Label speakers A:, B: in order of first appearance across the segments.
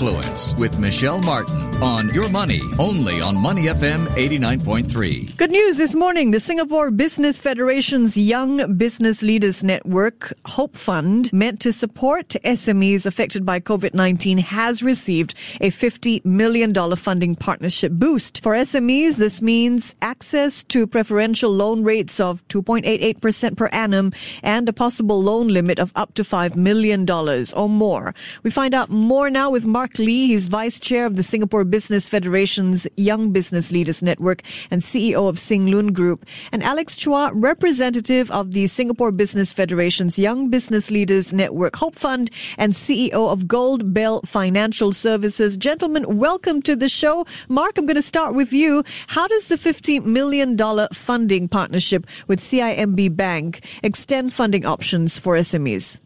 A: Influence with Michelle Martin on Your Money, only on Money FM 89.3.
B: Good news this morning. The Singapore Business Federation's Young Business Leaders Network, Hope Fund, meant to support SMEs affected by COVID-19, has received a $50 million funding partnership boost. For SMEs, this means access to preferential loan rates of 2.88% per annum and a possible loan limit of up to $5 million or more. We find out more now with Mark Lee. He's Vice Chair of the Singapore Business Federation's Young Business Leaders Network and CEO of Sing Lun Group. And Alex Chua, representative of the Singapore Business Federation's Young Business Leaders Network Hope Fund and CEO of Goldbell Financial Services. Gentlemen, welcome to the show. Mark, I'm going to start with you. How does the $50 million funding partnership with CIMB Bank extend funding options for SMEs?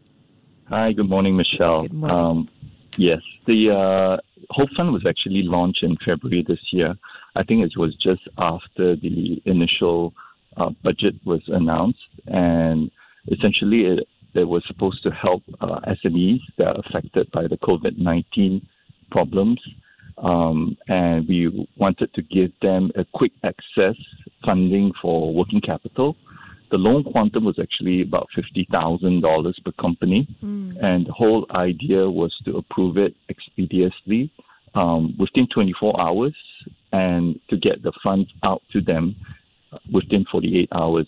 C: Hi, good morning, Michelle.
B: Good morning. Um,
C: Yes, the uh, Hope Fund was actually launched in February this year. I think it was just after the initial uh, budget was announced, and essentially it, it was supposed to help uh, SMEs that are affected by the COVID 19 problems. Um, and we wanted to give them a quick access funding for working capital the loan quantum was actually about $50,000 per company. Mm. And the whole idea was to approve it expeditiously um, within 24 hours and to get the funds out to them within 48 hours.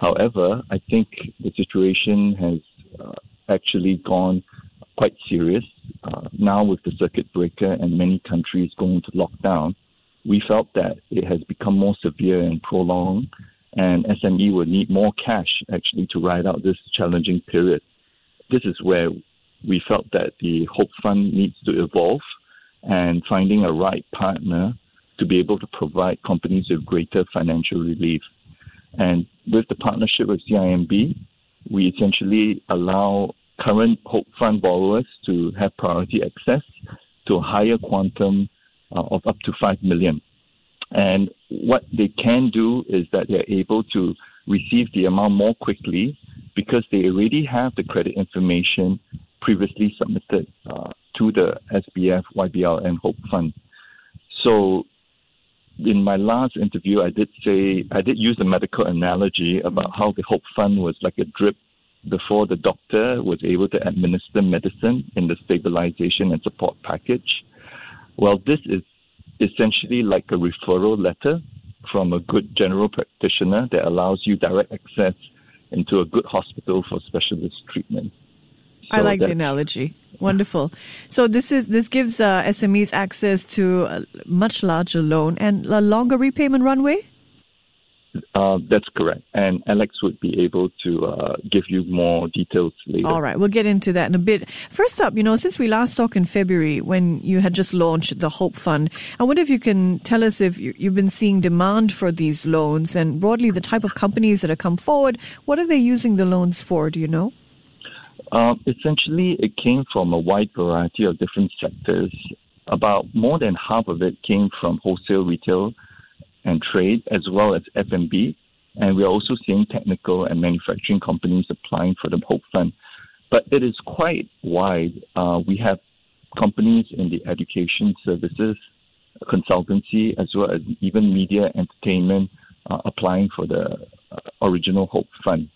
C: However, I think the situation has uh, actually gone quite serious. Uh, now, with the circuit breaker and many countries going to lockdown, we felt that it has become more severe and prolonged and SME will need more cash actually to ride out this challenging period. This is where we felt that the Hope Fund needs to evolve and finding a right partner to be able to provide companies with greater financial relief. And with the partnership with CIMB, we essentially allow current Hope Fund borrowers to have priority access to a higher quantum uh, of up to 5 million. And what they can do is that they're able to receive the amount more quickly because they already have the credit information previously submitted uh, to the SBF, YBL, and Hope Fund. So, in my last interview, I did say I did use a medical analogy about how the Hope Fund was like a drip before the doctor was able to administer medicine in the stabilization and support package. Well, this is essentially like a referral letter from a good general practitioner that allows you direct access into a good hospital for specialist treatment.
B: So I like the analogy. Wonderful. So this is this gives uh, SMEs access to a much larger loan and a longer repayment runway.
C: Uh, that's correct. And Alex would be able to uh, give you more details later.
B: All right, we'll get into that in a bit. First up, you know, since we last talked in February when you had just launched the Hope Fund, I wonder if you can tell us if you've been seeing demand for these loans and broadly the type of companies that have come forward. What are they using the loans for? Do you know?
C: Uh, essentially, it came from a wide variety of different sectors. About more than half of it came from wholesale retail and trade, as well as F&B. And we are also seeing technical and manufacturing companies applying for the Hope Fund. But it is quite wide. Uh, we have companies in the education services, consultancy, as well as even media entertainment uh, applying for the uh, original Hope Fund.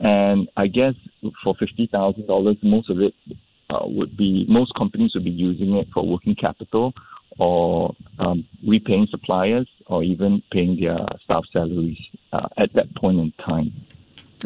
C: And I guess for $50,000, most of it uh, would be, most companies would be using it for working capital or um, repaying suppliers or even paying their staff salaries uh, at that point in time.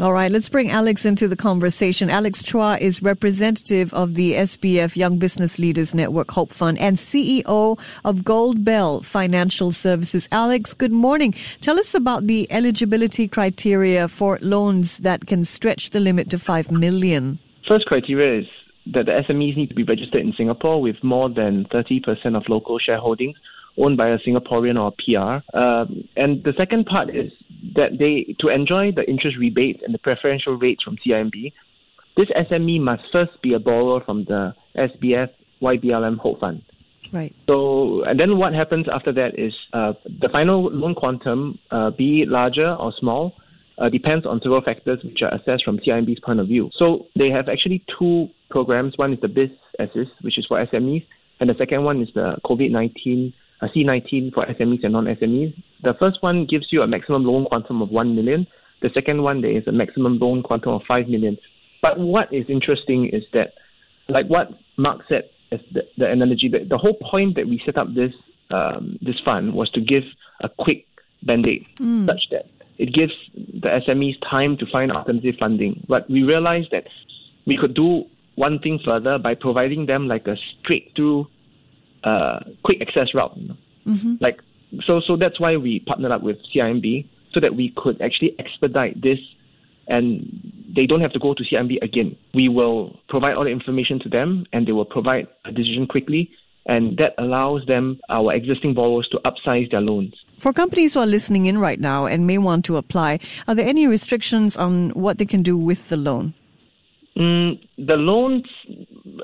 B: All right, let's bring Alex into the conversation. Alex Chua is representative of the SBF Young Business Leaders Network Hope Fund and CEO of Goldbell Financial Services. Alex, good morning. Tell us about the eligibility criteria for loans that can stretch the limit to 5 million.
D: First criteria is that the SMEs need to be registered in Singapore with more than 30% of local shareholdings owned by a Singaporean or a PR. Um, and the second part is that they, to enjoy the interest rebates and the preferential rates from CIMB, this SME must first be a borrower from the SBF YBLN Hope Fund.
B: Right.
D: So, and then what happens after that is uh, the final loan quantum, uh, be it larger or small, uh, depends on several factors which are assessed from CIMB's point of view. So they have actually two programs. One is the Biz Assist, which is for SMEs, and the second one is the COVID 19 uh, C19 for SMEs and non SMEs. The first one gives you a maximum loan quantum of 1 million. The second one, there is a maximum loan quantum of 5 million. But what is interesting is that, like what Mark said as the, the analogy, the, the whole point that we set up this um, this fund was to give a quick band-aid mm. such that it gives the SMEs time to find alternative funding. But we realized that we could do one thing further by providing them like a straight through uh, quick access route. Mm-hmm. Like so so that's why we partnered up with CIMB so that we could actually expedite this and they don't have to go to CIMB again. We will provide all the information to them and they will provide a decision quickly and that allows them, our existing borrowers, to upsize their loans.
B: For companies who are listening in right now and may want to apply, are there any restrictions on what they can do with the loan?
D: Mm, the loans,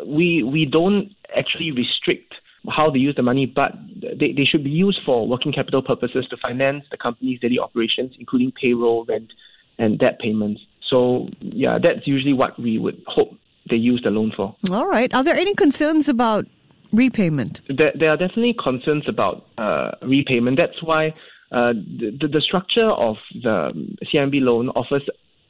D: we we don't actually restrict how they use the money, but they, they should be used for working capital purposes to finance the company's daily operations, including payroll, rent, and debt payments. So, yeah, that's usually what we would hope they use the loan for.
B: All right. Are there any concerns about repayment?
D: There, there are definitely concerns about uh, repayment. That's why uh, the, the structure of the CIMB loan offers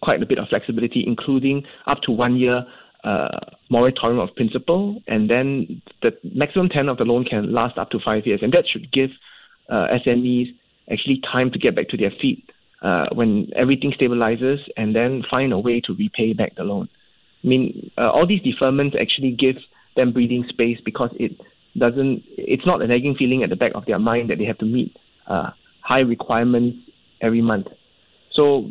D: quite a bit of flexibility, including up to one year uh, moratorium of principal, and then the maximum tenor of the loan can last up to five years, and that should give uh, SMEs actually time to get back to their feet uh, when everything stabilizes, and then find a way to repay back the loan. I mean, uh, all these deferments actually give them breathing space because it doesn't. It's not a nagging feeling at the back of their mind that they have to meet uh, high requirements every month. So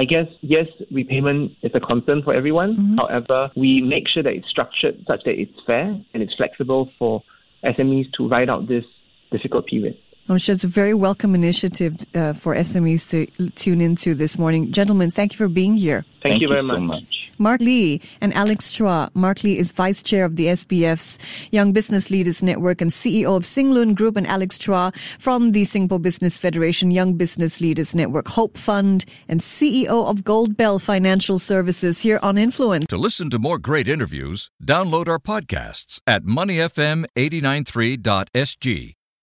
D: I guess yes, repayment is a concern for everyone. Mm-hmm. However, we make sure that it's structured such that it's fair and it's flexible for SMEs to ride out this difficult period.
B: I'm sure it's a very welcome initiative uh, for SMEs to tune into this morning. Gentlemen, thank you for being here.
D: Thank, thank you very much. Much.
B: Mark Lee and Alex Chua. Mark Lee is Vice Chair of the SBF's Young Business Leaders Network and CEO of Sing Lun Group, and Alex Chua from the Singapore Business Federation Young Business Leaders Network Hope Fund and CEO of Goldbell Financial Services here on Influence.
A: To listen to more great interviews, download our podcasts at moneyfm893.sg